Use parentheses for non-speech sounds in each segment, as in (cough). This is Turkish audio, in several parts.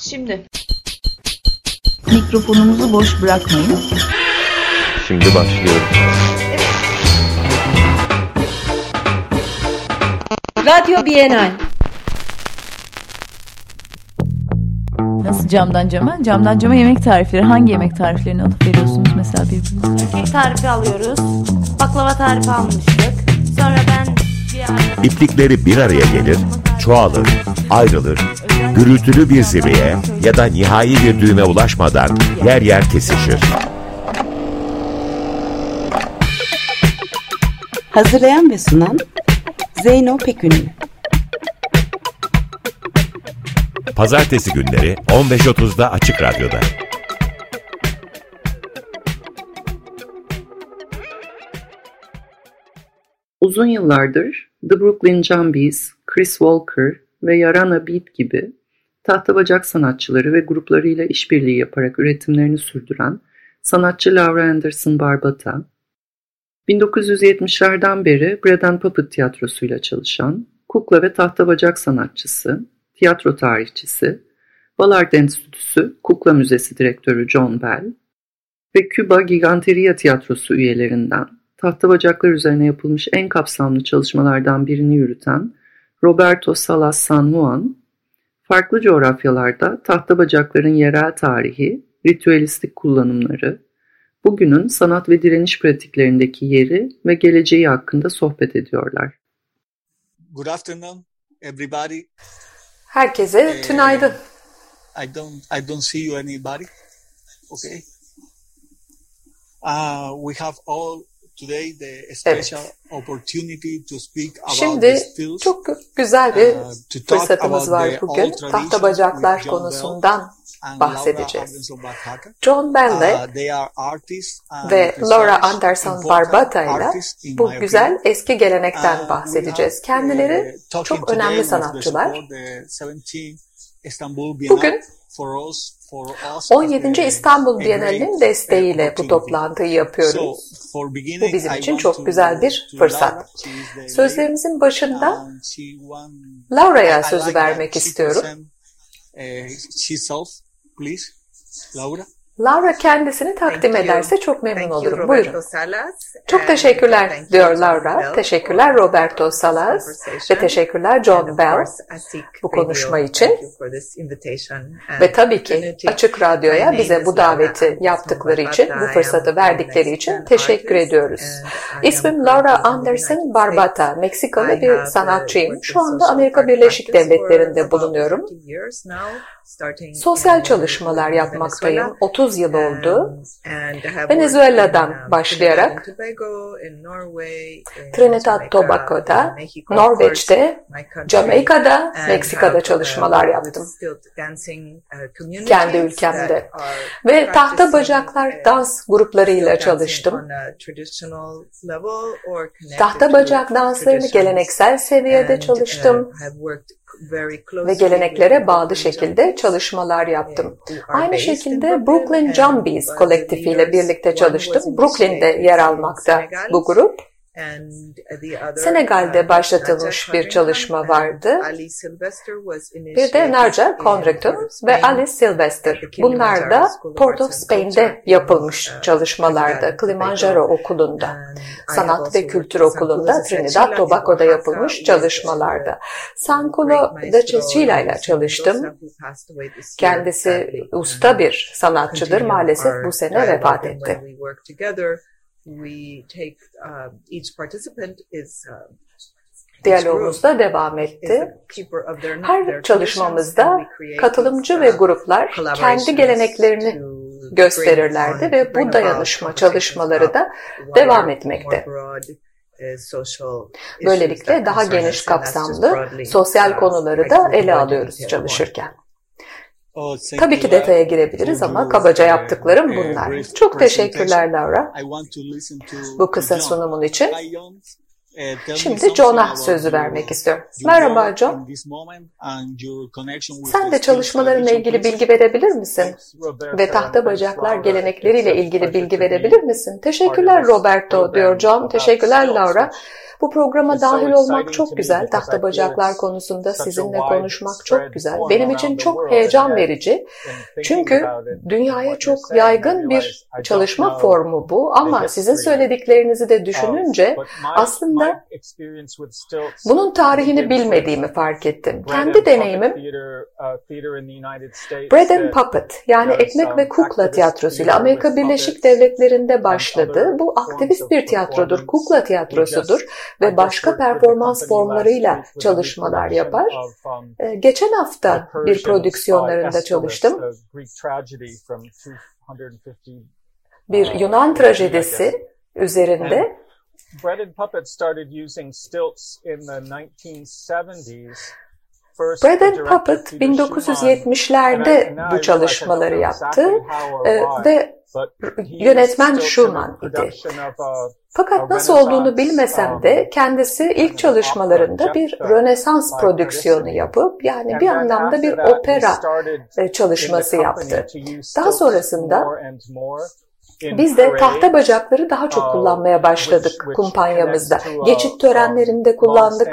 Şimdi mikrofonumuzu boş bırakmayın. Şimdi başlıyorum. Radyo Bienal. Nasıl camdan cama? Camdan cama yemek tarifleri. Hangi yemek tariflerini alıp veriyorsunuz mesela birbirinize? Kek tarifi alıyoruz. Baklava tarifi almıştık. Sonra ben bir arkadaşım... İplikleri bir araya gelir, çoğalır, ayrılır, gürültülü bir zirveye ya da nihai bir düğüme ulaşmadan yer yer kesişir. Hazırlayan ve sunan Zeyno Pekünlü. Pazartesi günleri 15.30'da Açık Radyo'da. Uzun yıllardır The Brooklyn Jumbies, Chris Walker ve Yarana Beat gibi tahta bacak sanatçıları ve gruplarıyla işbirliği yaparak üretimlerini sürdüren sanatçı Laura Anderson Barbata, 1970'lerden beri Bread and Puppet tiyatrosuyla çalışan kukla ve tahta bacak sanatçısı, tiyatro tarihçisi, Ballard Enstitüsü Kukla Müzesi Direktörü John Bell ve Küba Giganteria Tiyatrosu üyelerinden tahta bacaklar üzerine yapılmış en kapsamlı çalışmalardan birini yürüten Roberto Salas San Juan, farklı coğrafyalarda tahta bacakların yerel tarihi, ritüelistik kullanımları, bugünün sanat ve direniş pratiklerindeki yeri ve geleceği hakkında sohbet ediyorlar. Good afternoon, everybody. Herkese Ee, tünaydın. I don't, I don't see you anybody. Okay. Uh, we have all today the special opportunity to speak about Şimdi çok güzel bir uh, fırsatımız about var the bugün. Tahta bacaklar konusundan bahsedeceğiz. John Bell'le Uh, they are artists and ve Laura Anderson Barbata ile bu güzel opinion. eski gelenekten Uh, bahsedeceğiz. Kendileri çok önemli sanatçılar. Support the 17 Istanbul Biennale Bugün for us, for us 17. as the- İstanbul Bienali'nin desteğiyle bu toplantıyı yapıyoruz. Bu bizim için çok güzel bir fırsat. Sözlerimizin başında Laura'ya sözü vermek istiyorum. please, Laura. Laura kendisini takdim Thank you. ederse çok memnun Thank you, olurum. Roberto Buyurun. Salas. Çok teşekkürler thank you, diyor Laura. Bell, Teşekkürler Roberto Salas ve teşekkürler John Bell bu konuşma için. you ve tabii ki. Açık Radyo'ya bize bu daveti yaptıkları için, bu fırsatı verdikleri için teşekkür ediyoruz. İsmim Laura Anderson Barbata. Meksikalı bir uh, sanatçıyım. Şu anda Amerika Birleşik Devletleri'nde bulunuyorum. 30 years now, starting Sosyal çalışmalar yapmaktayım. Venezuela. 30 yıl oldu. Um, have Venezuela'dan um, başlayarak Trinidad Tobago'da, Norveç'te, Jamaika'da, Meksika'da uh, çalışmalar yaptım. uh, Kendi ülkemde. Ve tahta bacaklar uh, dans gruplarıyla çalıştım. Tahta bacak danslarını geleneksel seviyede çalıştım ve geleneklere bağlı şekilde Çalışmalar yaptım. Aynı şekilde Brooklyn Jumbies kolektifiyle birlikte çalıştım. Brooklyn'de yer almakta bu grup. And the other, Senegal'de uh, başlatılmış bir çalışma vardı. Bir de Narja in Conrington ve Spain Ali Sylvester. Bunlar da Port of Spain'de yapılmış uh, çalışmalarda, Kilimanjaro okulunda. Sanat ve Kültür Okulu'nda Trinidad Tobago'da yapılmış çalışmalarda. uh, great de Cecilia ile çalıştım. Kendisi usta And bir sanatçıdır. Maalesef bu sene vefat etti. We take um, each participant is um, Diyalogumuzda devam etti. Her çalışmamızda katılımcı ve uh, gruplar kendi geleneklerini gösterirlerdi ve bu dayanışma çalışmaları da devam etmekte. uh, Böylelikle daha geniş kapsamlı sosyal uh, konuları da ele alıyoruz çalışırken. Tabii ki Laura, detaya girebiliriz ama kabaca uh, yaptıklarım uh, bunlar. Çok teşekkürler Laura bu kısa sunumun için. Uh, Şimdi John'a sözü vermek istiyorum. Merhaba John. Sen de çalışmalarınla ilgili bilgi verebilir misin? Ve tahta bacaklar gelenekleriyle ilgili bilgi verebilir misin? Teşekkürler Roberto diyor John. Teşekkürler Laura. Bu programa dahil olmak çok güzel. Tahta bacaklar konusunda sizinle konuşmak çok güzel. Benim için çok heyecan verici. Çünkü dünyaya çok yaygın bir çalışma formu bu ama sizin söylediklerinizi de düşününce aslında bunun tarihini bilmediğimi fark ettim. Kendi deneyimim Bread and Puppet yani ekmek ve kukla tiyatrosuyla Amerika Birleşik Devletleri'nde başladı. Bu aktivist bir tiyatrodur, kukla tiyatrosudur ve başka performans formlarıyla çalışmalar yapar. Ee, geçen hafta bir prodüksiyonlarında çalıştım. Bir Yunan trajedisi üzerinde Bread and Puppet started using stilts in the 1970s. Bread and Puppet 1970'lerde bu çalışmaları yaptı ee, ve yönetmen Schumann idi. Fakat nasıl olduğunu bilmesem de kendisi ilk çalışmalarında bir Rönesans prodüksiyonu yapıp yani bir anlamda bir opera çalışması yaptı. Daha sonrasında biz de tahta bacakları daha çok kullanmaya başladık kumpanyamızda. Geçit törenlerinde kullandık.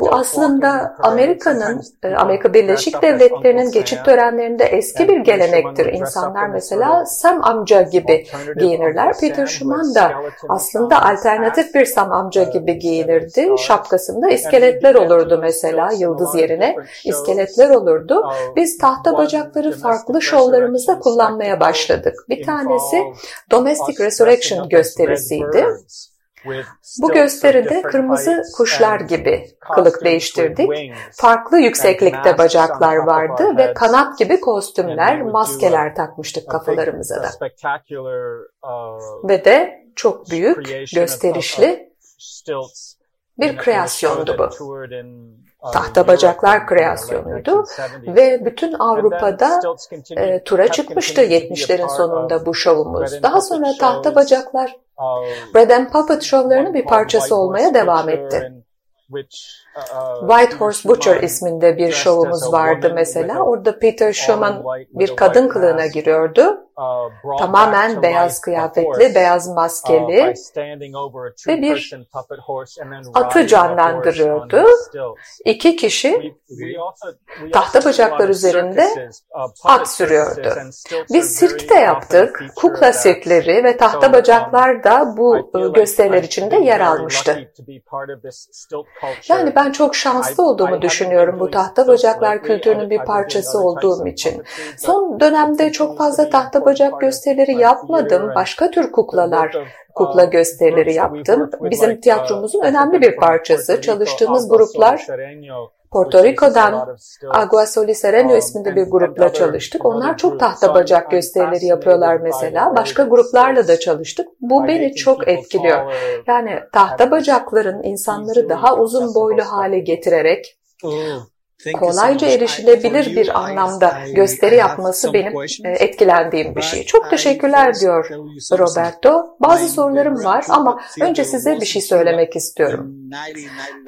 Bu aslında Amerika'nın, Amerika Birleşik Devletleri'nin geçit törenlerinde eski bir gelenektir. İnsanlar mesela Sam amca gibi giyinirler. Peter Schumann da aslında alternatif bir Sam amca gibi giyinirdi. Şapkasında iskeletler olurdu mesela yıldız yerine. iskeletler olurdu. Biz tahta bacakları farklı şovlarımızda kullanmıştık kullanmaya başladık. Bir tanesi Domestic Resurrection gösterisiydi. Bu gösteride kırmızı kuşlar gibi kılık değiştirdik. Farklı yükseklikte bacaklar vardı ve kanat gibi kostümler, maskeler takmıştık kafalarımıza da. Ve de çok büyük, gösterişli bir kreasyondu bu tahta bacaklar kreasyonuydu ve bütün Avrupa'da e, tura çıkmıştı 70'lerin sonunda bu şovumuz. Daha sonra tahta bacaklar Bread and Puppet şovlarının bir parçası olmaya devam etti. White Horse Butcher isminde bir şovumuz vardı mesela. Orada Peter Schumann bir kadın kılığına giriyordu. Tamamen beyaz kıyafetli, beyaz maskeli ve bir atı canlandırıyordu. İki kişi tahta bacaklar üzerinde at sürüyordu. Biz sirkte yaptık. Kukla sirkleri ve tahta bacaklar da bu gösteriler içinde yer almıştı. Yani ben çok şanslı olduğumu düşünüyorum bu tahta bacaklar kültürünün bir parçası olduğum için. Son dönemde çok fazla tahta bacak gösterileri yapmadım. Başka tür kuklalar, kukla gösterileri yaptım. Bizim tiyatromuzun önemli bir parçası. Çalıştığımız gruplar Porto Rico'dan Agua Soli Sereno isminde bir grupla çalıştık. Onlar çok tahta bacak gösterileri yapıyorlar mesela. Başka gruplarla da çalıştık. Bu beni çok etkiliyor. Yani tahta bacakların insanları daha uzun boylu hale getirerek kolayca erişilebilir bir anlamda gösteri yapması benim e, etkilendiğim bir şey. Çok teşekkürler diyor Roberto. Bazı sorularım var ama önce size bir şey söylemek istiyorum.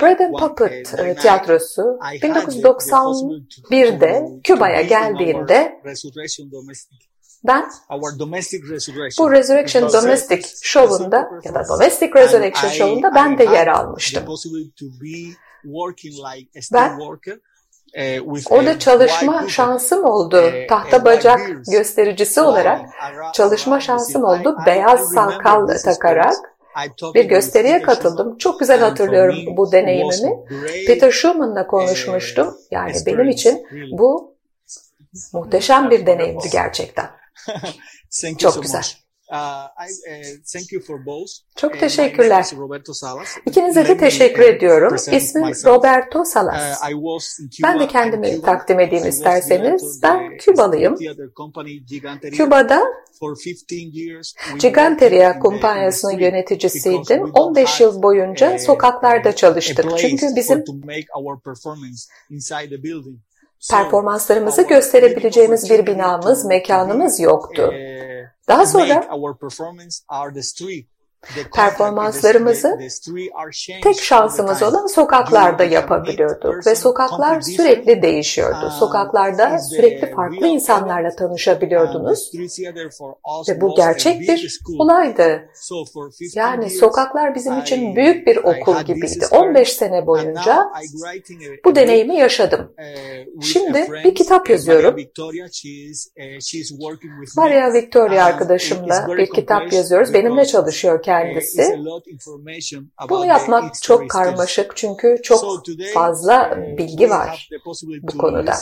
Bread and Puppet e, tiyatrosu 1991'de Küba'ya geldiğinde ben bu Resurrection Domestic şovunda ya da Domestic Resurrection şovunda ben de yer almıştım. Ben Orada çalışma şansım oldu. Tahta bacak göstericisi olarak çalışma şansım oldu. Beyaz salkal takarak bir gösteriye katıldım. Çok güzel hatırlıyorum bu deneyimimi. Peter Schumann'la konuşmuştum. Yani benim için bu muhteşem bir deneyimdi gerçekten. (laughs) Çok güzel. Çok teşekkürler. İkinize de teşekkür ediyorum. İsmim Roberto Salas. Ben de kendimi takdim edeyim isterseniz. Ben Kübalıyım. Küba'da Giganteria kumpanyasının yöneticisiydim. 15 yıl boyunca sokaklarda çalıştık. Çünkü bizim performanslarımızı gösterebileceğimiz bir binamız, mekanımız yoktu. That's what that... our performance are the street performanslarımızı tek şansımız olan sokaklarda yapabiliyorduk ve sokaklar sürekli değişiyordu. Sokaklarda sürekli farklı insanlarla tanışabiliyordunuz ve bu gerçek bir olaydı. Yani sokaklar bizim için büyük bir okul gibiydi. 15 sene boyunca bu deneyimi yaşadım. Şimdi bir kitap yazıyorum. Maria Victoria arkadaşımla bir kitap yazıyoruz. Benimle çalışıyor kendisi. Bunu yapmak çok karmaşık çünkü çok fazla bilgi var bu konuda.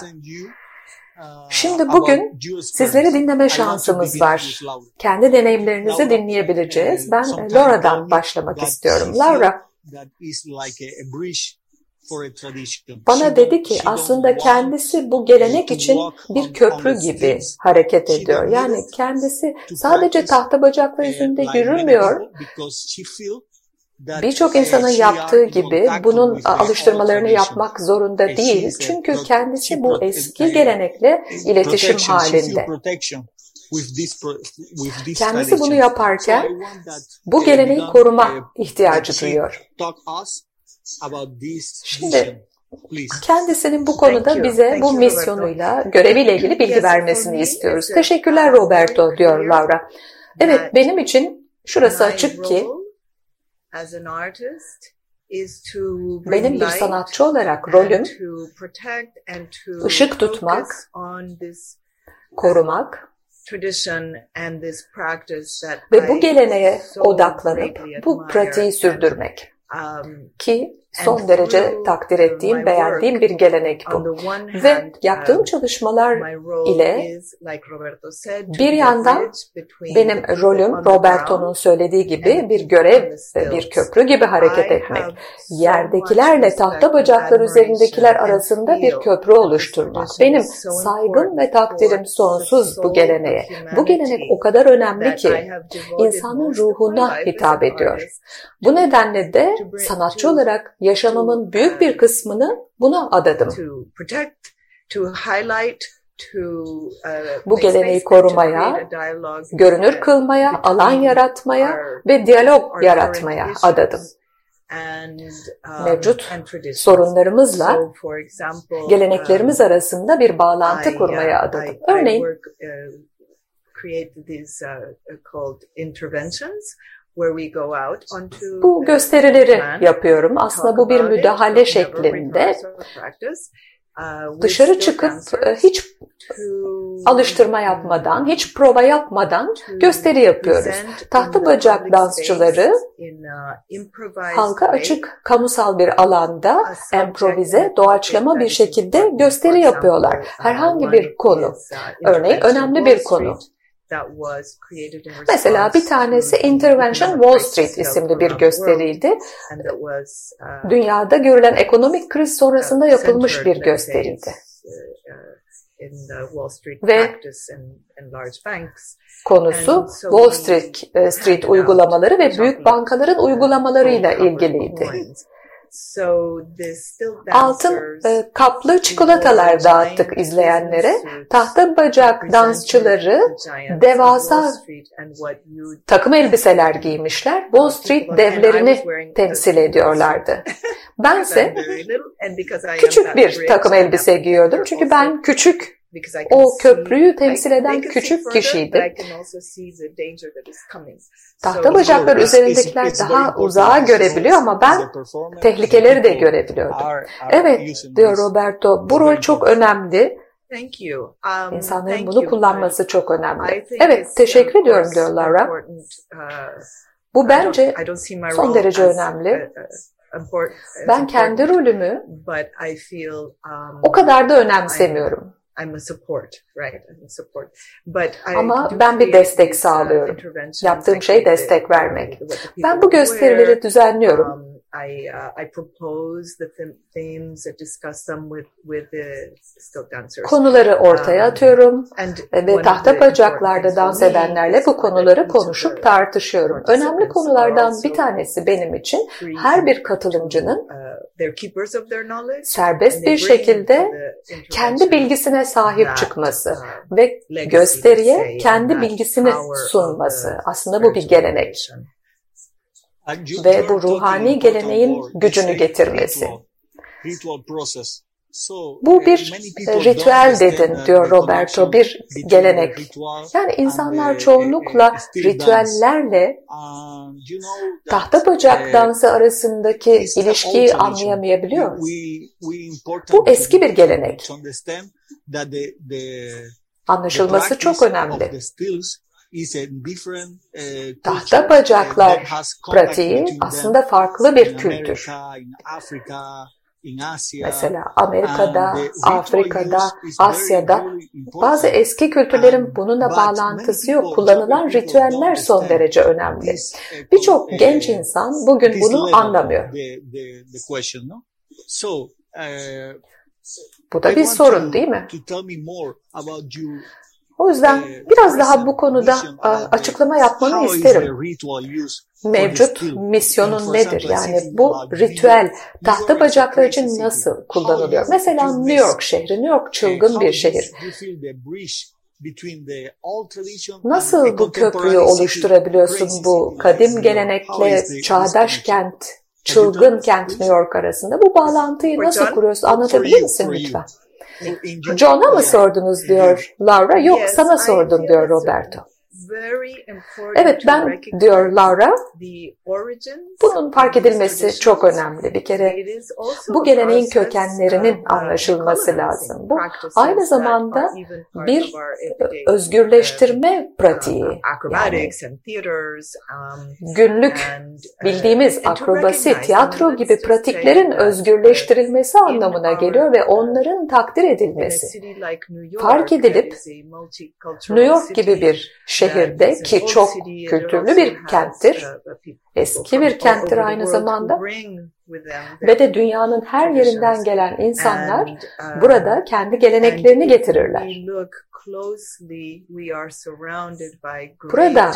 Şimdi bugün sizleri dinleme şansımız var. Kendi deneyimlerinizi dinleyebileceğiz. Ben Laura'dan başlamak istiyorum. Laura, bana dedi ki aslında kendisi bu gelenek için bir köprü gibi hareket ediyor. Yani kendisi sadece tahta bacaklar üzerinde yürümüyor. Birçok insanın yaptığı gibi bunun alıştırmalarını yapmak zorunda değil. Çünkü kendisi bu eski gelenekle iletişim halinde. Kendisi bunu yaparken bu geleneği koruma ihtiyacı duyuyor. Şimdi kendisinin bu konuda bize bu misyonuyla, göreviyle ilgili bilgi vermesini istiyoruz. Teşekkürler Roberto diyor Laura. Evet benim için şurası açık ki benim bir sanatçı olarak rolüm ışık tutmak, korumak ve bu geleneğe odaklanıp bu pratiği sürdürmek. Ki son derece takdir ettiğim, beğendiğim bir gelenek bu. Ve yaptığım çalışmalar ile bir yandan benim rolüm Roberto'nun söylediği gibi bir görev, bir köprü gibi hareket etmek. Yerdekilerle tahta bacaklar üzerindekiler arasında bir köprü oluşturmak. Benim saygım ve takdirim sonsuz bu geleneğe. Bu gelenek o kadar önemli ki insanın ruhuna hitap ediyor. Bu nedenle de sanatçı olarak yaşamımın büyük bir kısmını buna adadım. Bu geleneği korumaya, görünür kılmaya, alan yaratmaya ve diyalog yaratmaya adadım mevcut sorunlarımızla geleneklerimiz arasında bir bağlantı kurmaya adadım. Örneğin bu gösterileri yapıyorum. Aslında bu bir müdahale şeklinde. Dışarı çıkıp hiç alıştırma yapmadan, hiç prova yapmadan gösteri yapıyoruz. Tahta bacak dansçıları halka açık kamusal bir alanda improvize, doğaçlama bir şekilde gösteri yapıyorlar. Herhangi bir konu, örneğin önemli bir konu. Mesela bir tanesi Intervention Wall Street isimli bir gösteriydi. Dünyada görülen ekonomik kriz sonrasında yapılmış bir gösteriydi. Ve konusu Wall Street, Street uygulamaları ve büyük bankaların uygulamalarıyla ilgiliydi. Altın e, kaplı çikolatalar dağıttık izleyenlere. Tahta bacak dansçıları devasa takım elbiseler giymişler. Wall Street devlerini temsil ediyorlardı. (laughs) Bense küçük bir takım elbise giyiyordum. Çünkü ben küçük o köprüyü temsil eden küçük kişiydi. Tahta bacaklar üzerindekiler daha uzağa görebiliyor ama ben tehlikeleri de görebiliyordum. Evet diyor Roberto bu rol çok önemli. Um, İnsanların bunu kullanması çok önemli. Evet teşekkür ediyorum diyor Laura. Bu bence son derece önemli. Ben kendi rolümü o kadar da önemsemiyorum. I'm a support, right? I'm a support. But Ama ben bir destek sağlıyorum. Yaptığım şey destek vermek. Ben bu gösterileri düzenliyorum. I, uh, I propose the themes and discuss them with, with the still dancers. Konuları ortaya um, atıyorum um, ve tahta bacaklarda dans edenlerle bu konuları konuşup tartışıyorum. Önemli konulardan bir tanesi benim için her bir katılımcının uh, serbest bir şekilde kendi bilgisine sahip uh, çıkması ve gösteriye kendi bilgisini sunması. Aslında bu bir gelenek ve bu ruhani geleneğin gücünü getirmesi. Bu bir ritüel dedin diyor Roberto, bir gelenek. Yani insanlar çoğunlukla ritüellerle tahta bacak dansı arasındaki ilişkiyi anlayamayabiliyor. Bu eski bir gelenek. Anlaşılması çok önemli. Tahta bacaklar pratiği aslında farklı bir kültür. Mesela Amerika'da, Afrika'da, Asya'da bazı eski kültürlerin bununla bağlantısı yok. Kullanılan ritüeller son derece önemli. Birçok genç insan bugün bunu anlamıyor. Bu da bir sorun değil mi? O yüzden biraz daha bu konuda açıklama yapmanı isterim. Mevcut misyonun nedir? Yani bu ritüel tahta bacaklar için nasıl kullanılıyor? Mesela New York şehri, New York çılgın bir şehir. Nasıl bu köprüyü oluşturabiliyorsun bu kadim gelenekle çağdaş kent, çılgın kent New York arasında? Bu bağlantıyı nasıl kuruyorsun? Anlatabilir misin lütfen? John'a mı sordunuz diyor Laura. Yok sana sordum diyor Roberto. Evet ben diyor Laura bunun fark edilmesi çok önemli. Bir kere bu geleneğin kökenlerinin anlaşılması lazım. Bu aynı zamanda bir özgürleştirme pratiği. Yani günlük bildiğimiz akrobasi, tiyatro gibi pratiklerin özgürleştirilmesi anlamına geliyor ve onların takdir edilmesi. Fark edilip New York gibi bir şehirde ki çok kültürlü bir kenttir, eski bir kenttir aynı zamanda ve de dünyanın her yerinden gelen insanlar burada kendi geleneklerini getirirler. Burada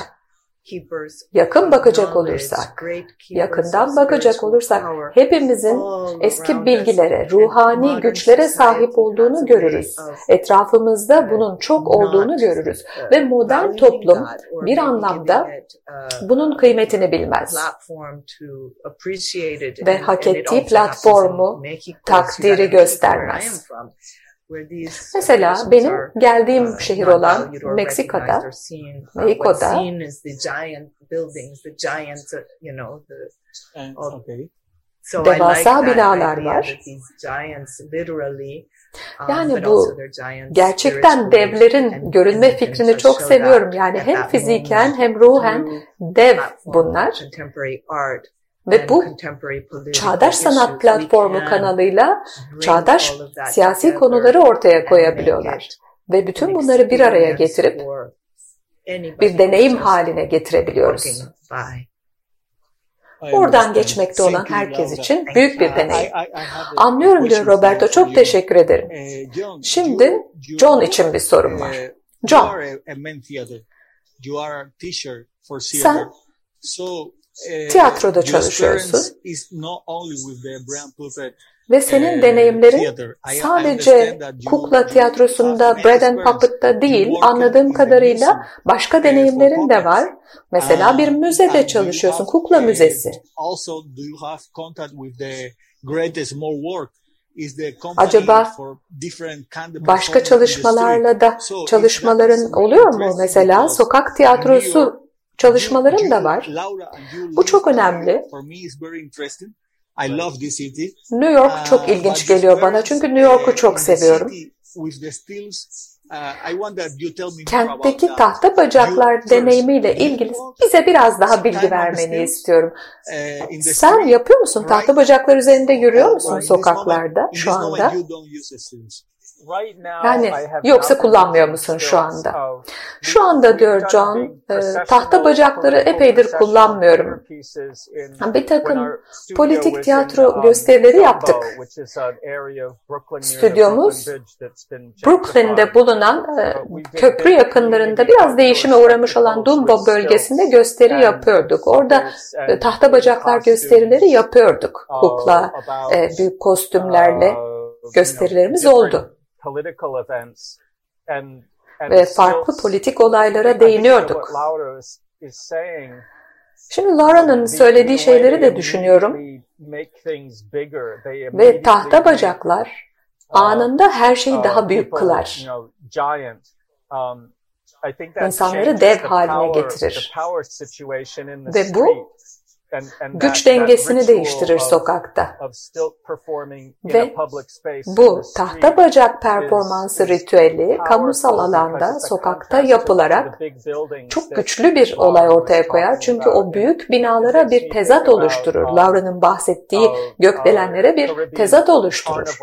yakın bakacak olursak, yakından bakacak olursak hepimizin eski bilgilere, ruhani güçlere sahip olduğunu görürüz. Etrafımızda bunun çok olduğunu görürüz. Ve modern toplum bir anlamda bunun kıymetini bilmez. Ve hak ettiği platformu, takdiri göstermez. Mesela benim geldiğim şehir olan Meksika'da, Mexico'da devasa binalar var. Yani bu gerçekten devlerin görünme fikrini çok seviyorum. Yani hem fiziken hem ruhen dev bunlar. Ve bu Çağdaş Sanat Platformu kanalıyla çağdaş siyasi konuları ortaya koyabiliyorlar. Ve bütün bunları bir araya getirip bir deneyim haline getirebiliyoruz. Oradan geçmekte olan herkes için büyük bir deneyim. Anlıyorum diyor Roberto. Çok teşekkür ederim. Şimdi John için bir sorum var. John, sen tiyatroda çalışıyorsun ve senin deneyimlerin sadece kukla tiyatrosunda, bread and puppet'ta değil, anladığım kadarıyla başka deneyimlerin de var. Mesela bir müzede çalışıyorsun, kukla müzesi. Acaba başka çalışmalarla da çalışmaların oluyor mu? Mesela sokak tiyatrosu çalışmalarım da var. Bu çok önemli. New York çok ilginç geliyor bana çünkü New York'u çok seviyorum. Kentteki tahta bacaklar deneyimiyle ilgili bize biraz daha bilgi vermeni istiyorum. Sen yapıyor musun? Tahta bacaklar üzerinde yürüyor musun sokaklarda şu anda? Yani yoksa kullanmıyor musun şu anda? Şu anda diyor John, e, tahta bacakları epeydir kullanmıyorum. Bir takım politik tiyatro gösterileri yaptık. Stüdyomuz Brooklyn'de bulunan e, köprü yakınlarında biraz değişime uğramış olan Dumbo bölgesinde gösteri yapıyorduk. Orada e, tahta bacaklar gösterileri yapıyorduk. Kukla, büyük kostümlerle gösterilerimiz oldu ve farklı politik olaylara değiniyorduk. Şimdi Laura'nın söylediği şeyleri de düşünüyorum. Ve tahta bacaklar anında her şeyi daha büyük kılar. İnsanları dev haline getirir. Ve bu güç dengesini değiştirir sokakta. Ve bu tahta bacak performansı ritüeli kamusal alanda sokakta yapılarak çok güçlü bir olay ortaya koyar. Çünkü o büyük binalara bir tezat oluşturur. Laura'nın bahsettiği gökdelenlere bir tezat oluşturur.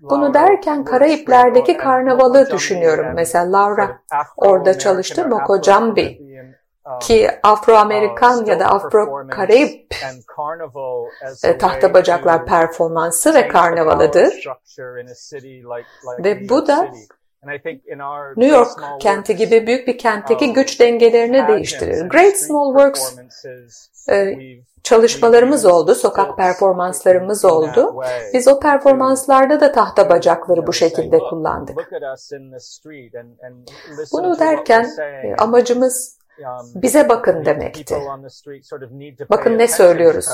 Bunu derken Karayipler'deki karnavalı düşünüyorum. Mesela Laura orada çalıştı. Moko Jambi ki Afro-Amerikan ya da Afro-Karayip e, tahta bacaklar performansı ve karnavalıdır. Ve bu da New York kenti gibi büyük bir kentteki güç dengelerini değiştirir. Great Small Works e, çalışmalarımız oldu, sokak performanslarımız oldu. Biz o performanslarda da tahta bacakları bu şekilde kullandık. Bunu derken e, amacımız bize bakın demekti. Bakın ne söylüyoruz.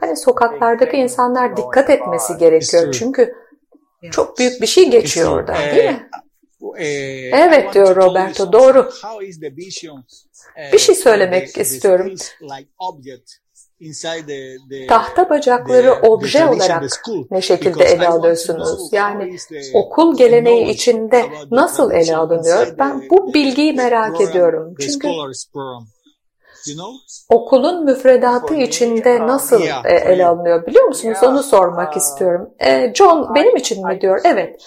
Hani sokaklardaki insanlar dikkat etmesi gerekiyor çünkü çok büyük bir şey geçiyor orada değil mi? Evet diyor Roberto doğru. Bir şey söylemek istiyorum. Tahta bacakları obje olarak ne şekilde ele alıyorsunuz? Yani okul geleneği içinde nasıl ele alınıyor? Ben bu bilgiyi merak ediyorum. Çünkü okulun müfredatı içinde nasıl e, ele alınıyor biliyor musunuz? Onu sormak istiyorum. E, John benim için mi diyor? Evet.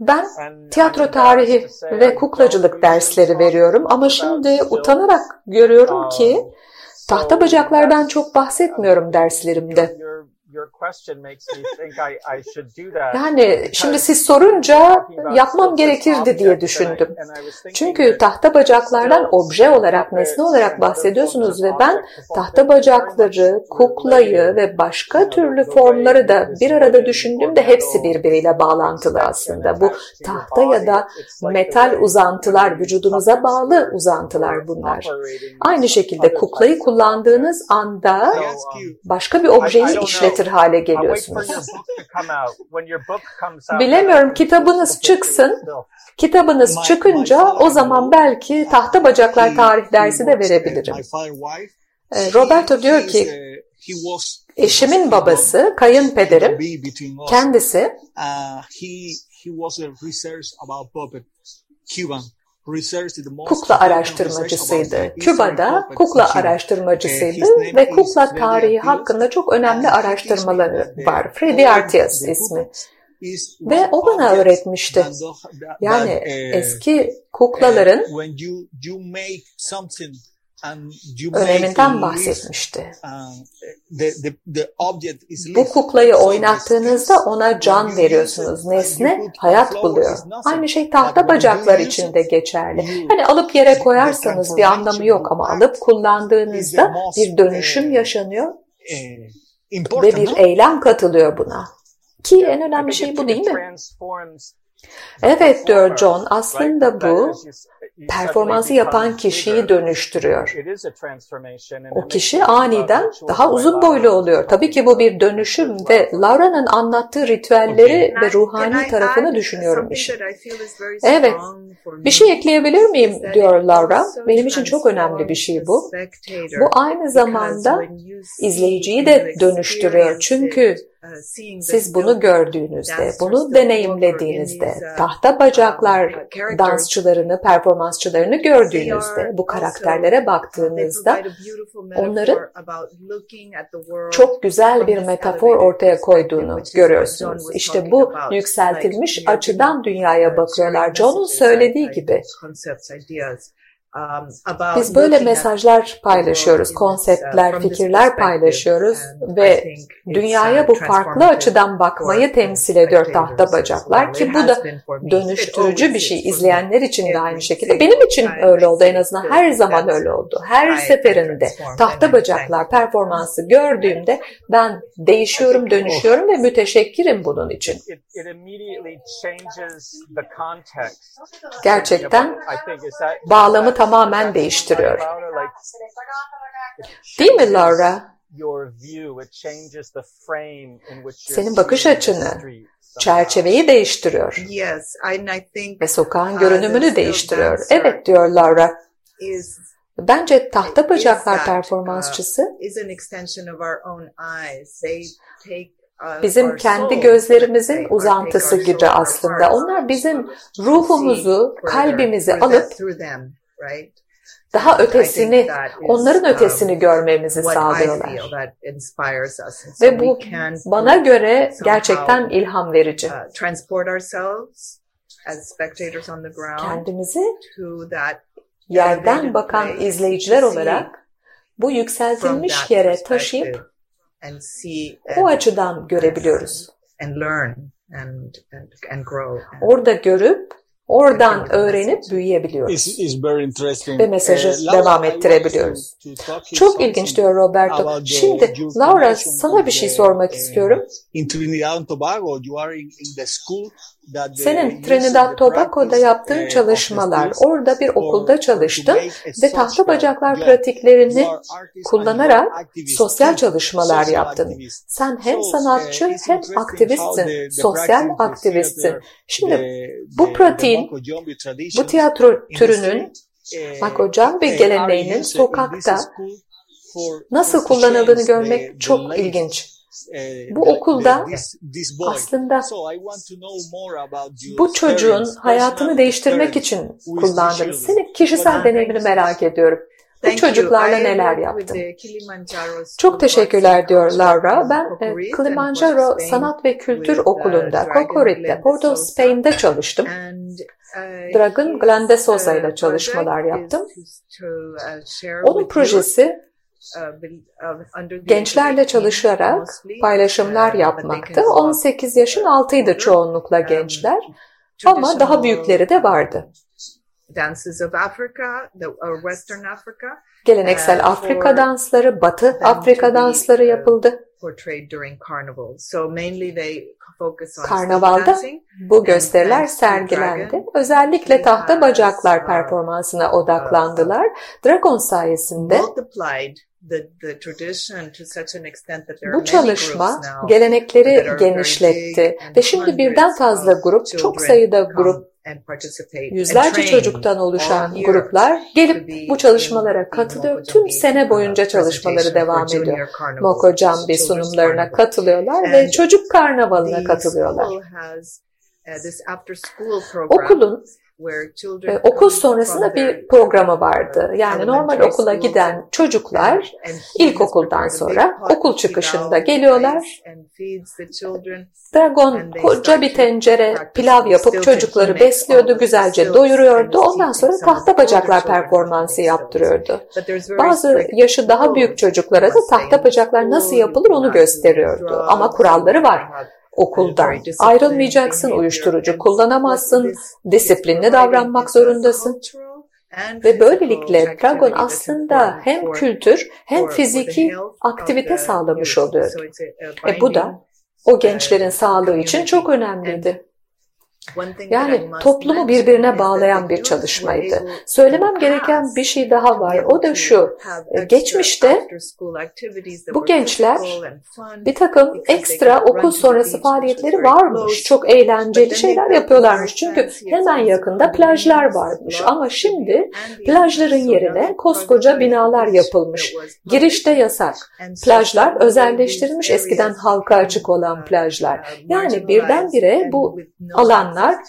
Ben tiyatro tarihi ve kuklacılık dersleri veriyorum ama şimdi utanarak görüyorum ki tahta bacaklardan çok bahsetmiyorum derslerimde. Yani şimdi siz sorunca yapmam gerekirdi diye düşündüm. Çünkü tahta bacaklardan obje olarak, nesne olarak bahsediyorsunuz ve ben tahta bacakları, kuklayı ve başka türlü formları da bir arada düşündüğümde hepsi birbiriyle bağlantılı aslında. Bu tahta ya da metal uzantılar, vücudunuza bağlı uzantılar bunlar. Aynı şekilde kuklayı kullandığınız anda başka bir objeyi işletir hale geliyorsunuz. Bilemiyorum kitabınız çıksın. Kitabınız çıkınca o zaman belki tahta bacaklar tarih dersi de verebilirim. Roberto diyor ki eşimin babası, kayınpederim kendisi kukla araştırmacısıydı. Küba'da kukla araştırmacısıydı ve kukla tarihi hakkında çok önemli araştırmaları var. Freddy Artias ismi. Ve o bana öğretmişti. Yani eski kuklaların öneminden bahsetmişti. Bu kuklayı oynattığınızda ona can veriyorsunuz. Nesne hayat buluyor. Aynı şey tahta bacaklar için de geçerli. Hani alıp yere koyarsanız bir anlamı yok ama alıp kullandığınızda bir dönüşüm yaşanıyor ve bir eylem katılıyor buna. Ki en önemli şey bu değil mi? Evet diyor John aslında bu performansı yapan kişiyi dönüştürüyor. O kişi aniden daha uzun boylu oluyor. Tabii ki bu bir dönüşüm ve Laura'nın anlattığı ritüelleri ve ruhani tarafını düşünüyorum işin. Evet, bir şey ekleyebilir miyim diyor Laura. Benim için çok önemli bir şey bu. Bu aynı zamanda izleyiciyi de dönüştürüyor. Çünkü siz bunu gördüğünüzde, bunu deneyimlediğinizde, tahta bacaklar dansçılarını, performansçılarını gördüğünüzde, bu karakterlere baktığınızda onların çok güzel bir metafor ortaya koyduğunu görüyorsunuz. İşte bu yükseltilmiş açıdan dünyaya bakıyorlar. John'un söylediği gibi. Biz böyle mesajlar paylaşıyoruz, konseptler, fikirler paylaşıyoruz ve dünyaya bu farklı açıdan bakmayı temsil ediyor tahta bacaklar ki bu da dönüştürücü bir şey. izleyenler için de aynı şekilde. Benim için öyle oldu. En azından her zaman öyle oldu. Her seferinde tahta bacaklar performansı gördüğümde ben değişiyorum, dönüşüyorum ve müteşekkirim bunun için. Gerçekten bağlamı tamamen değiştiriyor. Değil mi Laura? Senin bakış açını, çerçeveyi değiştiriyor. Ve sokağın görünümünü değiştiriyor. Evet diyor Laura. Bence tahta bacaklar performansçısı bizim kendi gözlerimizin uzantısı gibi aslında. Onlar bizim ruhumuzu, kalbimizi alıp daha ötesini, onların ötesini görmemizi sağlıyorlar. Ve bu bana göre gerçekten ilham verici. Kendimizi yerden bakan izleyiciler olarak bu yükseltilmiş yere taşıyıp o açıdan görebiliyoruz. Orada görüp Oradan öğrenip büyüyebiliyoruz. Ve mesajı uh, devam ettirebiliyoruz. Çok ilginç diyor Roberto. Şimdi Laura sana bir şey sormak istiyorum. Senin Trinidad Tobago'da yaptığın uh, çalışmalar, orada bir okulda çalıştın ve tahta bacaklar pratiklerini kullanarak sosyal çalışmalar yaptın. Sen hem sanatçı hem aktivistsin, sosyal aktivistsin. Şimdi bu pratiğin, bu tiyatro türünün Makocan ve geleneğinin sokakta nasıl kullanıldığını görmek çok ilginç. Bu okulda aslında bu çocuğun hayatını değiştirmek için kullandın. Senin kişisel deneyimini merak ediyorum. Bu çocuklarla neler yaptın? Çok teşekkürler diyor Laura. Ben e, Kilimanjaro Sanat ve Kültür Okulunda, Cocorit'te, Porto Spain'de çalıştım. Dragon Glandesosa ile çalışmalar yaptım. Onun projesi gençlerle çalışarak paylaşımlar yapmaktı. 18 yaşın altıydı çoğunlukla gençler ama daha büyükleri de vardı. Geleneksel Afrika dansları, Batı Afrika dansları yapıldı. Karnavalda bu gösteriler sergilendi. Özellikle tahta bacaklar performansına odaklandılar. Dragon sayesinde bu çalışma gelenekleri genişletti ve şimdi birden fazla grup, çok sayıda grup, yüzlerce çocuktan oluşan gruplar gelip bu çalışmalara katılıyor. Tüm sene boyunca çalışmaları devam ediyor. Moko Cambi sunumlarına katılıyorlar ve çocuk karnavalına katılıyorlar. Uh, Okulun ee, okul sonrasında bir programı vardı. Yani normal okula giden çocuklar ilkokuldan sonra okul çıkışında geliyorlar. Dragon koca bir tencere pilav yapıp çocukları besliyordu, güzelce doyuruyordu. Ondan sonra tahta bacaklar performansı yaptırıyordu. Bazı yaşı daha büyük çocuklara da tahta bacaklar nasıl yapılır onu gösteriyordu. Ama kuralları var okuldan. Ayrılmayacaksın, uyuşturucu kullanamazsın, disiplinli davranmak zorundasın. Ve böylelikle Dragon aslında hem kültür hem fiziki aktivite sağlamış oluyor. E bu da o gençlerin sağlığı için çok önemliydi. Yani toplumu birbirine bağlayan bir çalışmaydı. Söylemem gereken bir şey daha var. O da şu. E, geçmişte bu gençler bir takım ekstra okul sonrası faaliyetleri varmış. Çok eğlenceli şeyler yapıyorlarmış. Çünkü hemen yakında plajlar varmış. Ama şimdi plajların yerine koskoca binalar yapılmış. Girişte yasak. Plajlar özelleştirilmiş eskiden halka açık olan plajlar. Yani birdenbire bu alanlar insanlar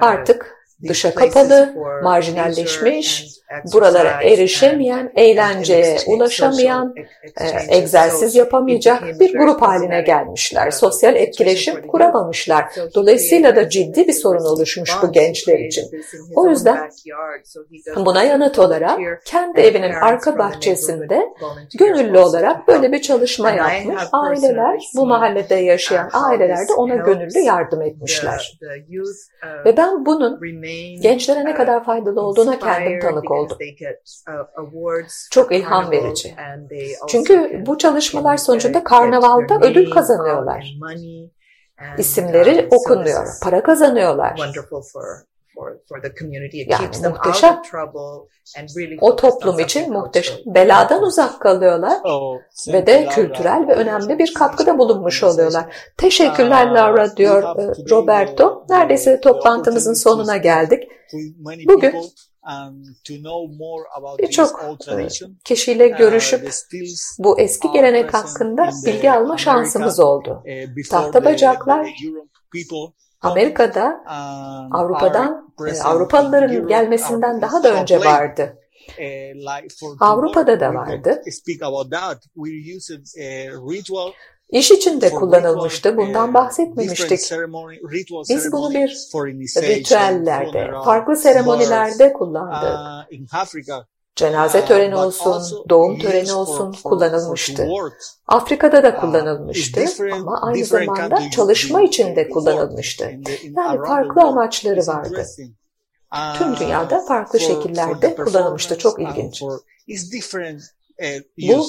artık dışa kapalı, marjinalleşmiş, buralara erişemeyen, eğlenceye ulaşamayan, e, egzersiz yapamayacak bir grup haline gelmişler. Sosyal etkileşim kuramamışlar. Dolayısıyla da ciddi bir sorun oluşmuş bu gençler için. O yüzden buna yanıt olarak kendi evinin arka bahçesinde gönüllü olarak böyle bir çalışma yapmış. Aileler, bu mahallede yaşayan aileler de ona gönüllü yardım etmişler. Ve ben bunun gençlere ne kadar faydalı olduğuna kendim tanık oldum. Çok ilham verici. Çünkü bu çalışmalar sonucunda karnavalda ödül kazanıyorlar. İsimleri okunuyor, para kazanıyorlar. Yani muhteşem. O toplum için muhteşem. Beladan uzak kalıyorlar oh, ve de kültürel ve önemli bir katkıda bulunmuş oluyorlar. Teşekkürler Laura diyor e, Roberto. Neredeyse toplantımızın sonuna geldik. Bugün birçok e, kişiyle uh, görüşüp bu eski gelenek hakkında bilgi alma şansımız oldu. Uh, Tahta bacaklar Amerika'da uh, Avrupa'dan Avrupalıların gelmesinden daha da önce vardı. Avrupa'da da vardı. İş için de kullanılmıştı. Bundan bahsetmemiştik. Biz bunu bir ritüellerde, farklı seremonilerde kullandık. Cenaze töreni olsun, doğum töreni olsun kullanılmıştı. Afrika'da da kullanılmıştı ama aynı zamanda çalışma için de kullanılmıştı. Yani farklı amaçları vardı. Tüm dünyada farklı şekillerde kullanılmıştı. Çok ilginç. Bu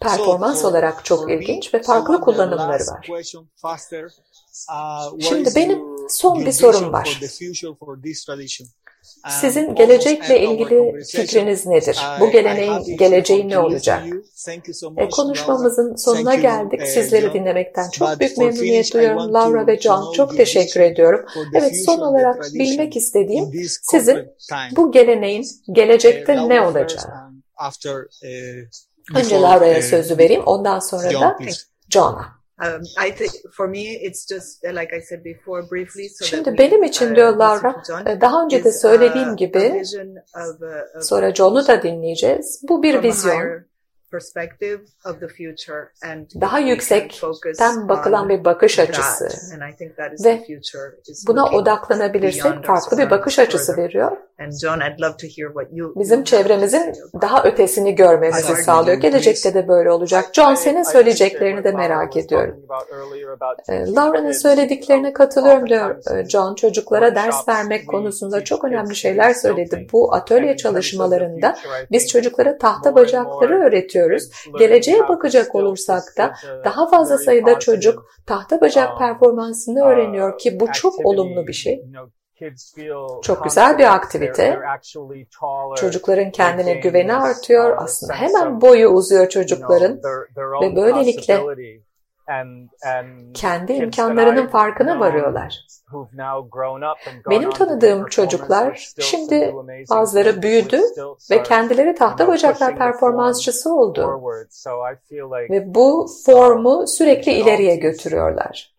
performans olarak çok ilginç ve farklı kullanımları var. Şimdi benim son bir sorum var. Sizin gelecekle ilgili fikriniz nedir? Bu geleneğin geleceği ne olacak? E, konuşmamızın sonuna geldik. Sizleri dinlemekten çok büyük memnuniyet duyuyorum. Laura ve John çok teşekkür ediyorum. Evet son olarak bilmek istediğim sizin bu geleneğin gelecekte ne olacağı. Önce Laura'ya sözü vereyim. Ondan sonra da John'a. Um, Şimdi benim için diyor Laura, e, daha önce de söylediğim gibi, sonra John'u da dinleyeceğiz. Bu bir vizyon daha yüksekten bakılan bir bakış açısı ve buna odaklanabilirsek farklı bir bakış açısı veriyor. Bizim çevremizin daha ötesini görmemizi sağlıyor. Gelecekte de böyle olacak. John senin söyleyeceklerini de merak ediyorum. Ee, Laura'nın söylediklerine katılıyorum diyor e, John. Çocuklara ders vermek konusunda çok önemli şeyler söyledi. Bu atölye çalışmalarında biz çocuklara tahta bacakları öğretiyoruz öğretiyoruz. Geleceğe bakacak olursak da daha fazla sayıda çocuk tahta bacak performansını öğreniyor ki bu çok olumlu bir şey. Çok güzel bir aktivite. Çocukların kendine güveni artıyor. Aslında hemen boyu uzuyor çocukların ve böylelikle kendi imkanlarının farkına varıyorlar. Benim tanıdığım çocuklar şimdi bazıları büyüdü ve kendileri tahta bacaklar performansçısı oldu. Ve bu formu sürekli ileriye götürüyorlar.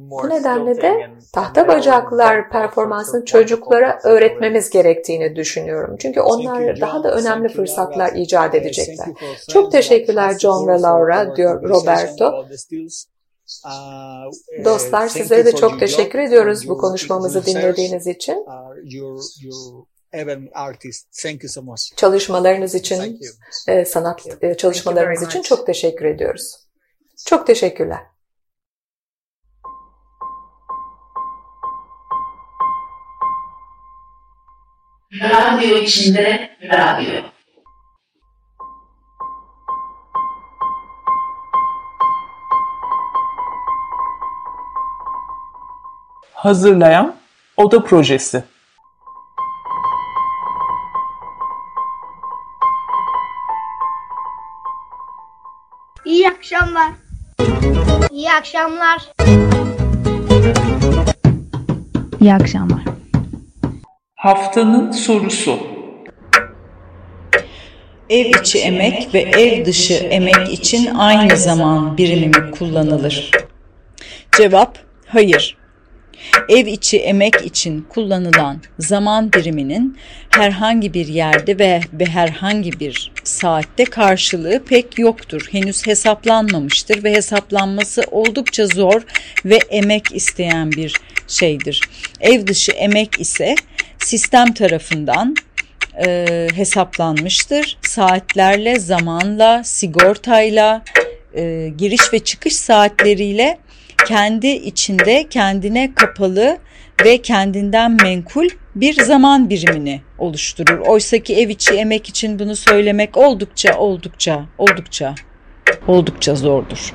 Bu nedenle de tahta bacaklar performansını çocuklara öğretmemiz gerektiğini düşünüyorum. Çünkü onlar daha da önemli fırsatlar icat edecekler. Çok teşekkürler John ve Laura diyor Roberto. Uh, Dostlar sizlere de çok teşekkür ediyoruz bu konuşmamızı dinlediğiniz için. Çalışmalarınız için, e, sanat e, çalışmalarınız için çok teşekkür ediyoruz. Çok teşekkürler. Radyo içinde radyo. Hazırlayan Oda Projesi İyi akşamlar. İyi akşamlar. İyi akşamlar. Haftanın sorusu Ev içi emek ve ev dışı emek için aynı zaman birimi mi kullanılır? Cevap hayır. Ev içi emek için kullanılan zaman biriminin herhangi bir yerde ve herhangi bir saatte karşılığı pek yoktur. Henüz hesaplanmamıştır ve hesaplanması oldukça zor ve emek isteyen bir şeydir. Ev dışı emek ise sistem tarafından e, hesaplanmıştır. Saatlerle, zamanla, sigortayla, e, giriş ve çıkış saatleriyle kendi içinde kendine kapalı ve kendinden menkul bir zaman birimini oluşturur. Oysaki ev içi emek için bunu söylemek oldukça oldukça oldukça oldukça zordur.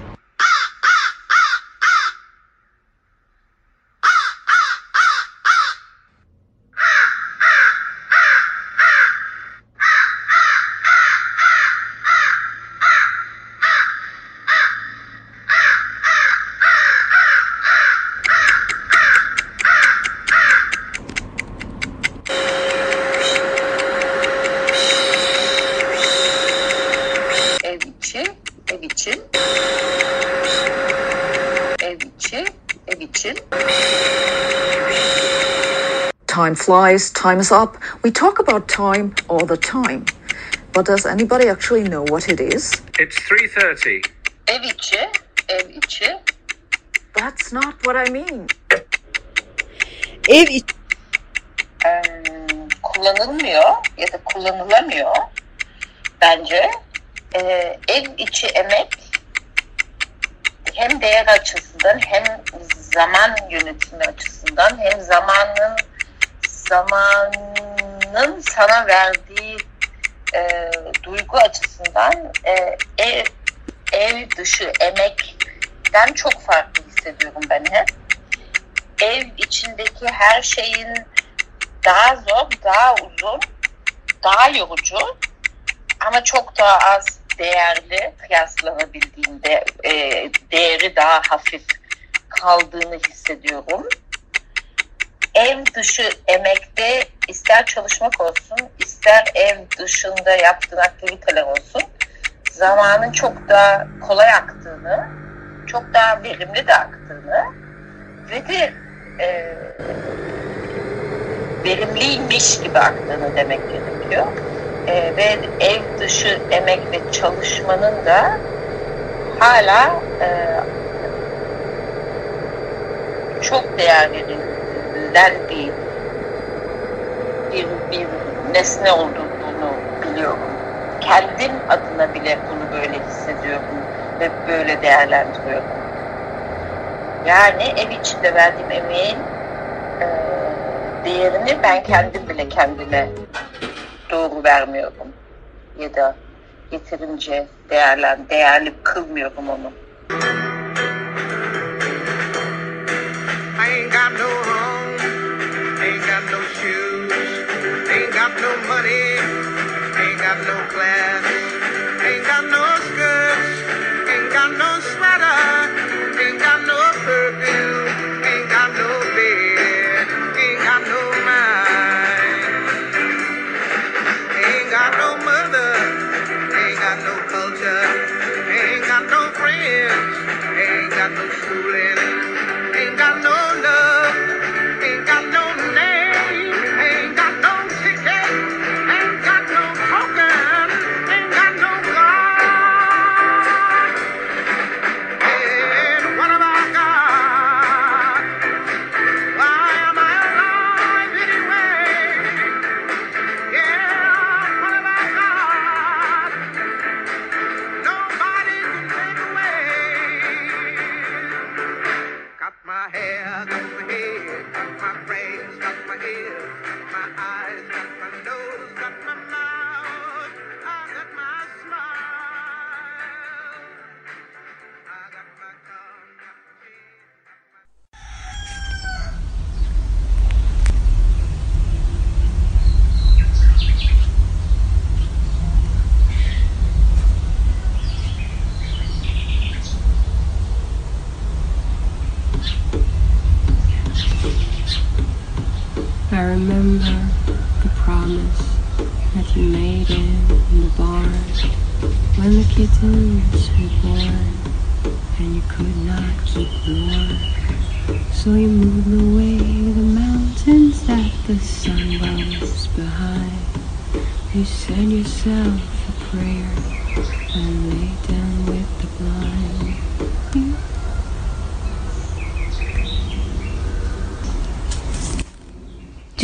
Flies, time is up. We talk about time all the time. But does anybody actually know what it is? It's 3.30. Ev içi, ev içi. That's not what I mean. Ev içi kullanılmıyor ya da kullanılamıyor bence. Ee, ev içi emek hem değer açısından hem zaman yönetimi açısından hem zamanın zamanın sana verdiği e, duygu açısından e, ev, ev dışı emekten çok farklı hissediyorum ben hep. Ev içindeki her şeyin daha zor, daha uzun, daha yorucu ama çok daha az değerli kıyaslanabildiğinde e, değeri daha hafif kaldığını hissediyorum. Ev dışı emekte ister çalışmak olsun, ister ev dışında yaptığın aktiviteler olsun, zamanın çok daha kolay aktığını, çok daha verimli de aktığını ve de e, verimliymiş gibi aktığını demek gerekiyor. E, ve ev dışı emek ve çalışmanın da hala e, çok değer verilen bir, bir, bir nesne olduğunu biliyorum. Kendim adına bile bunu böyle hissediyorum ve böyle değerlendiriyorum. Yani ev içinde verdiğim emeğin e, değerini ben kendim bile kendime doğru vermiyorum. Ya da yeterince değerlen, değerli kılmıyorum onu. Got no class, ain't got no skirts, ain't got no sweater,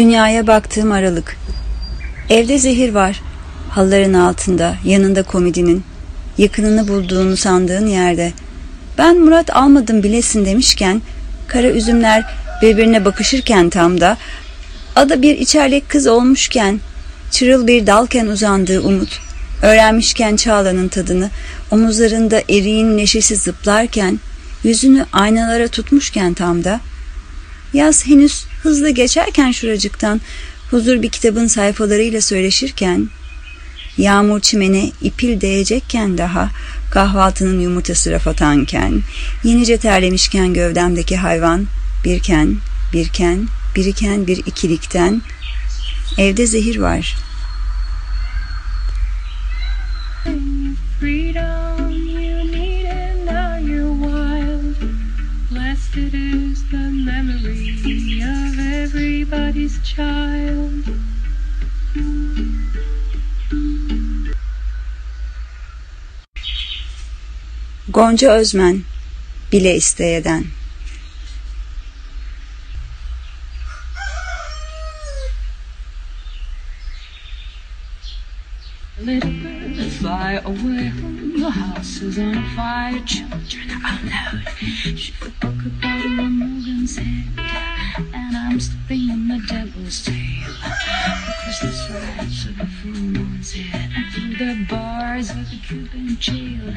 Dünyaya baktığım aralık. Evde zehir var. Halların altında, yanında komedinin. Yakınını bulduğunu sandığın yerde. Ben Murat almadım bilesin demişken, kara üzümler birbirine bakışırken tam da, ada bir içerlek kız olmuşken, çırıl bir dalken uzandığı umut, öğrenmişken Çağla'nın tadını, omuzlarında eriğin neşesi zıplarken, yüzünü aynalara tutmuşken tam da, Yaz henüz hızlı geçerken şuracıktan huzur bir kitabın sayfalarıyla söyleşirken yağmur çimene ipil değecekken daha kahvaltının yumurtası raf atanken yenice terlemişken gövdemdeki hayvan birken birken biriken bir ikilikten evde zehir var. Everybody's child. Gonca Özmen Bile isteyeden Little bird, fly away home. Your house is on fire. Children are loud. She forgot about Morgan's head. And I'm stepping on the devil's tail. The Christmas rats of full moon's head. Through the bars of the Cuban jail.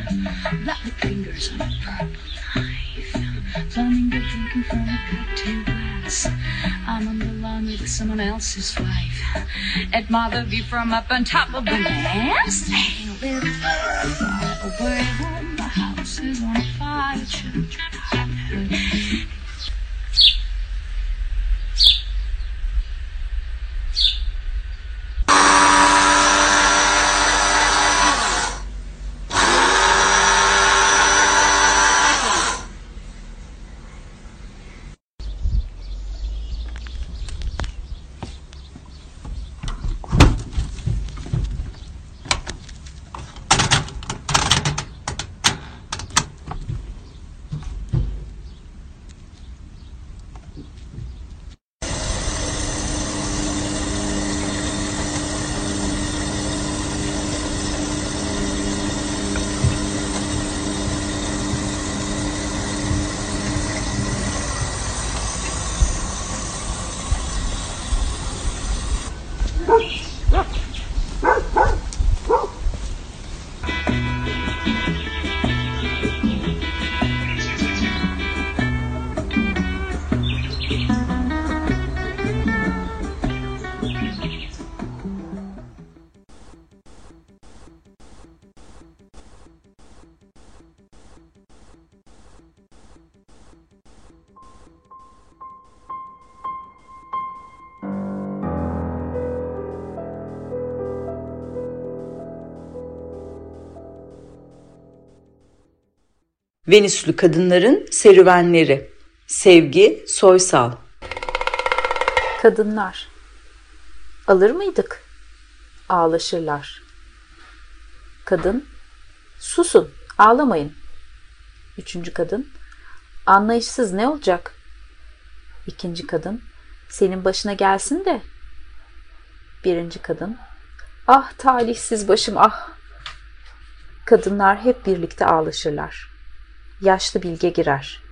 Black fingers on a purple knife. Flamingo drinking from a cocktail glass. I'm on the lawn with someone else's wife. Admire the view from up on top of the mast. Venüslü kadınların serüvenleri. Sevgi Soysal. Kadınlar. Alır mıydık? Ağlaşırlar. Kadın. Susun, ağlamayın. Üçüncü kadın. Anlayışsız ne olacak? İkinci kadın. Senin başına gelsin de. Birinci kadın. Ah talihsiz başım ah. Kadınlar hep birlikte ağlaşırlar. Yaşlı bilge girer.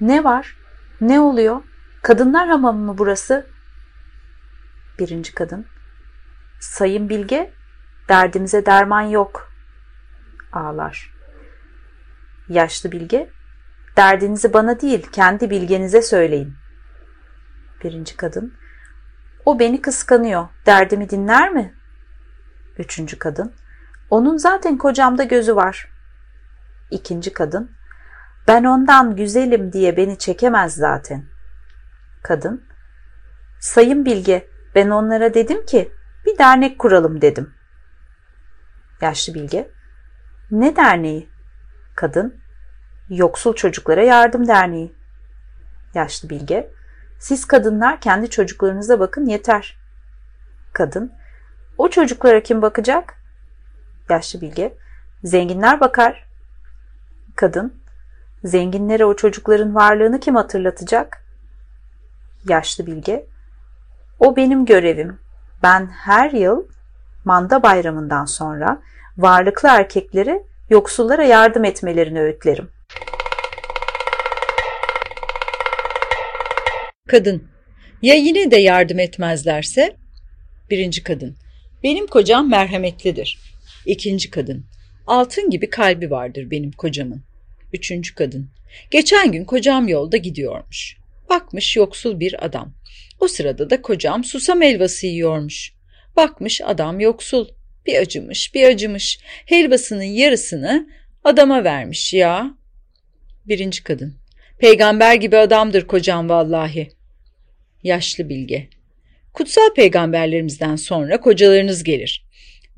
Ne var? Ne oluyor? Kadınlar hamamı mı burası? Birinci kadın. Sayın Bilge, derdimize derman yok. Ağlar. Yaşlı Bilge, derdinizi bana değil, kendi bilgenize söyleyin. Birinci kadın, o beni kıskanıyor, derdimi dinler mi? Üçüncü kadın, onun zaten kocamda gözü var. İkinci kadın, ben ondan güzelim diye beni çekemez zaten. Kadın, sayın Bilge, ben onlara dedim ki bir dernek kuralım dedim. Yaşlı Bilge, ne derneği? Kadın, Yoksul Çocuklara Yardım Derneği. Yaşlı Bilge, siz kadınlar kendi çocuklarınıza bakın yeter. Kadın, o çocuklara kim bakacak? Yaşlı Bilge, zenginler bakar. Kadın, zenginlere o çocukların varlığını kim hatırlatacak? Yaşlı Bilge, o benim görevim. Ben her yıl manda bayramından sonra varlıklı erkekleri yoksullara yardım etmelerini öğütlerim. Kadın. Ya yine de yardım etmezlerse? Birinci kadın. Benim kocam merhametlidir. İkinci kadın. Altın gibi kalbi vardır benim kocamın. Üçüncü kadın. Geçen gün kocam yolda gidiyormuş. Bakmış yoksul bir adam. O sırada da kocam susam helvası yiyormuş. Bakmış adam yoksul. Bir acımış bir acımış. Helvasının yarısını adama vermiş ya. Birinci kadın. Peygamber gibi adamdır kocam vallahi. Yaşlı bilge. Kutsal peygamberlerimizden sonra kocalarınız gelir.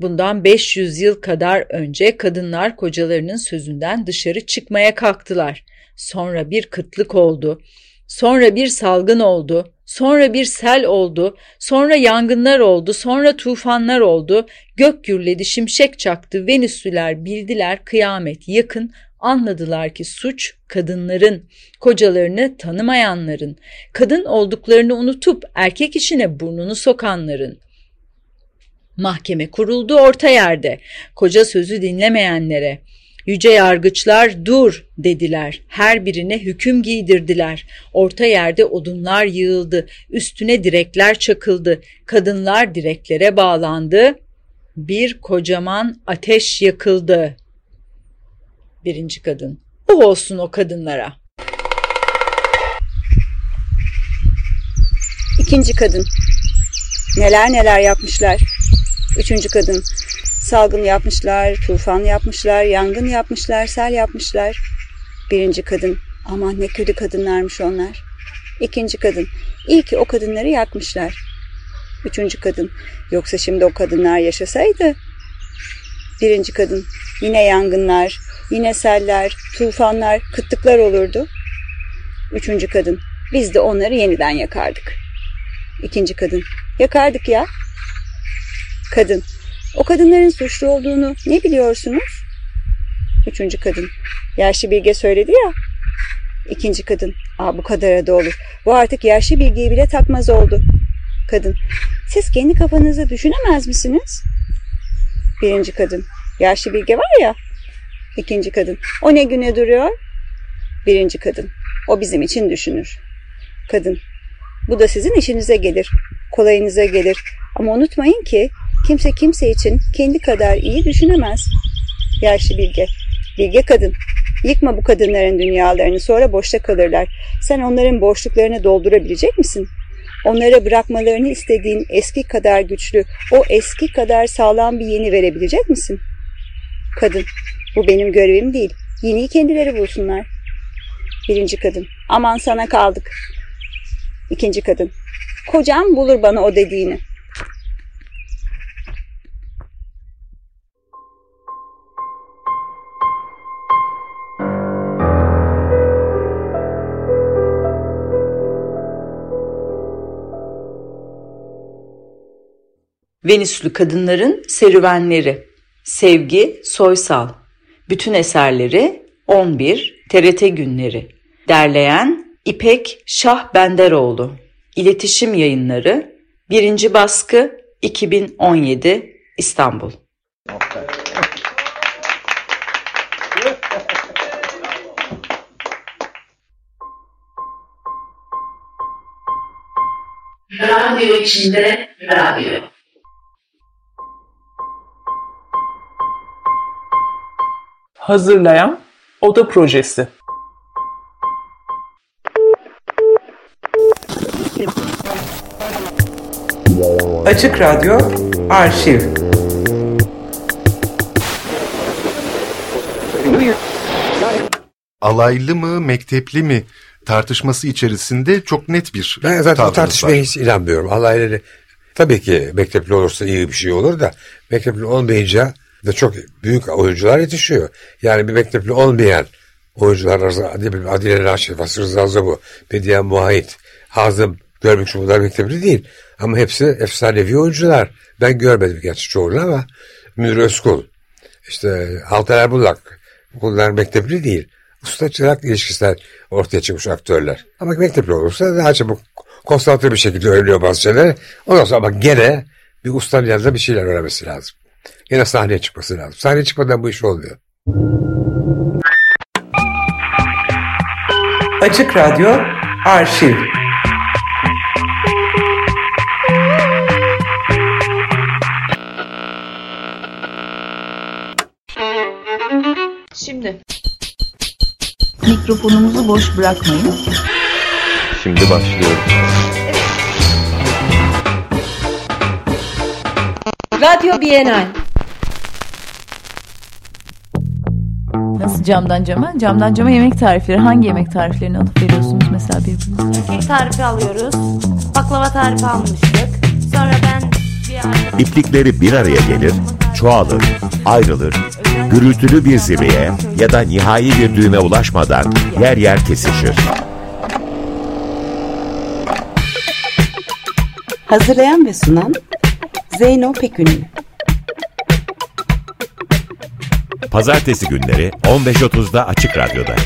Bundan 500 yıl kadar önce kadınlar kocalarının sözünden dışarı çıkmaya kalktılar. Sonra bir kıtlık oldu. Sonra bir salgın oldu, sonra bir sel oldu, sonra yangınlar oldu, sonra tufanlar oldu, gök gürledi, şimşek çaktı, Venüslüler bildiler kıyamet yakın, anladılar ki suç kadınların, kocalarını tanımayanların, kadın olduklarını unutup erkek işine burnunu sokanların. Mahkeme kuruldu orta yerde, koca sözü dinlemeyenlere. Yüce yargıçlar dur dediler. Her birine hüküm giydirdiler. Orta yerde odunlar yığıldı. Üstüne direkler çakıldı. Kadınlar direklere bağlandı. Bir kocaman ateş yakıldı. Birinci kadın. O olsun o kadınlara. İkinci kadın. Neler neler yapmışlar. Üçüncü kadın. Salgın yapmışlar, tufan yapmışlar, yangın yapmışlar, sel yapmışlar. Birinci kadın. Aman ne kötü kadınlarmış onlar. İkinci kadın. İyi ki o kadınları yakmışlar. Üçüncü kadın. Yoksa şimdi o kadınlar yaşasaydı. Birinci kadın. Yine yangınlar, yine seller, tufanlar, kıtlıklar olurdu. Üçüncü kadın. Biz de onları yeniden yakardık. İkinci kadın. Yakardık ya. Kadın. O kadınların suçlu olduğunu ne biliyorsunuz? Üçüncü kadın. Yaşlı bilge söyledi ya. İkinci kadın. Aa bu kadar da olur. Bu artık yaşlı bilgiyi bile takmaz oldu. Kadın. Siz kendi kafanızı düşünemez misiniz? Birinci kadın. Yaşlı bilge var ya. İkinci kadın. O ne güne duruyor? Birinci kadın. O bizim için düşünür. Kadın. Bu da sizin işinize gelir. Kolayınıza gelir. Ama unutmayın ki kimse kimse için kendi kadar iyi düşünemez. Yaşlı bilge. Bilge kadın. Yıkma bu kadınların dünyalarını sonra boşta kalırlar. Sen onların boşluklarını doldurabilecek misin? Onlara bırakmalarını istediğin eski kadar güçlü, o eski kadar sağlam bir yeni verebilecek misin? Kadın. Bu benim görevim değil. Yeniyi kendileri bulsunlar. Birinci kadın. Aman sana kaldık. İkinci kadın. Kocam bulur bana o dediğini. Venüslü kadınların serüvenleri. Sevgi Soysal. Bütün eserleri 11 TRT günleri. Derleyen İpek Şah Benderoğlu. İletişim Yayınları. Birinci baskı 2017 İstanbul. Radyo içinde radyo. Hazırlayan Oda Projesi Açık Radyo Arşiv Alaylı mı, mektepli mi tartışması içerisinde çok net bir Ben zaten tartışmaya var. hiç inanmıyorum. Alaylı tabii ki mektepli olursa iyi bir şey olur da mektepli olmayınca da çok büyük oyuncular yetişiyor. Yani bir mektepli olmayan oyuncular arasında Adile, Adile Naşif, Vasır Zazabu, Bediye Muayit, Hazım görmek bunlar mektepli değil. Ama hepsi efsanevi oyuncular. Ben görmedim gerçi çoğunu ama Münir Özkul, işte Altan Erbullak bunlar mektepli değil. Usta çırak ilişkisinden ortaya çıkmış aktörler. Ama mektepli olursa daha çabuk konsantre bir şekilde öğreniyor bazı şeyleri. Ondan sonra ama gene bir ustanın yanında bir şeyler öğrenmesi lazım. Yine sahneye çıkması lazım. Sahneye çıkmadan bu iş olmuyor. Açık Radyo Arşiv Şimdi mikrofonumuzu boş bırakmayın. Şimdi başlıyoruz. Radyo Bienal. Nasıl camdan cama? Camdan cama yemek tarifleri. Hangi yemek tariflerini alıp veriyorsunuz mesela birbirinize? Kek tarifi alıyoruz. Baklava tarifi almıştık. Sonra ben İplikleri bir araya gelir, çoğalır, ayrılır, gürültülü bir zirveye ya da nihai bir düğüme ulaşmadan yer yer kesişir. Hazırlayan ve sunan Zeyno Pekünlü Pazartesi günleri 15.30'da Açık Radyo'da.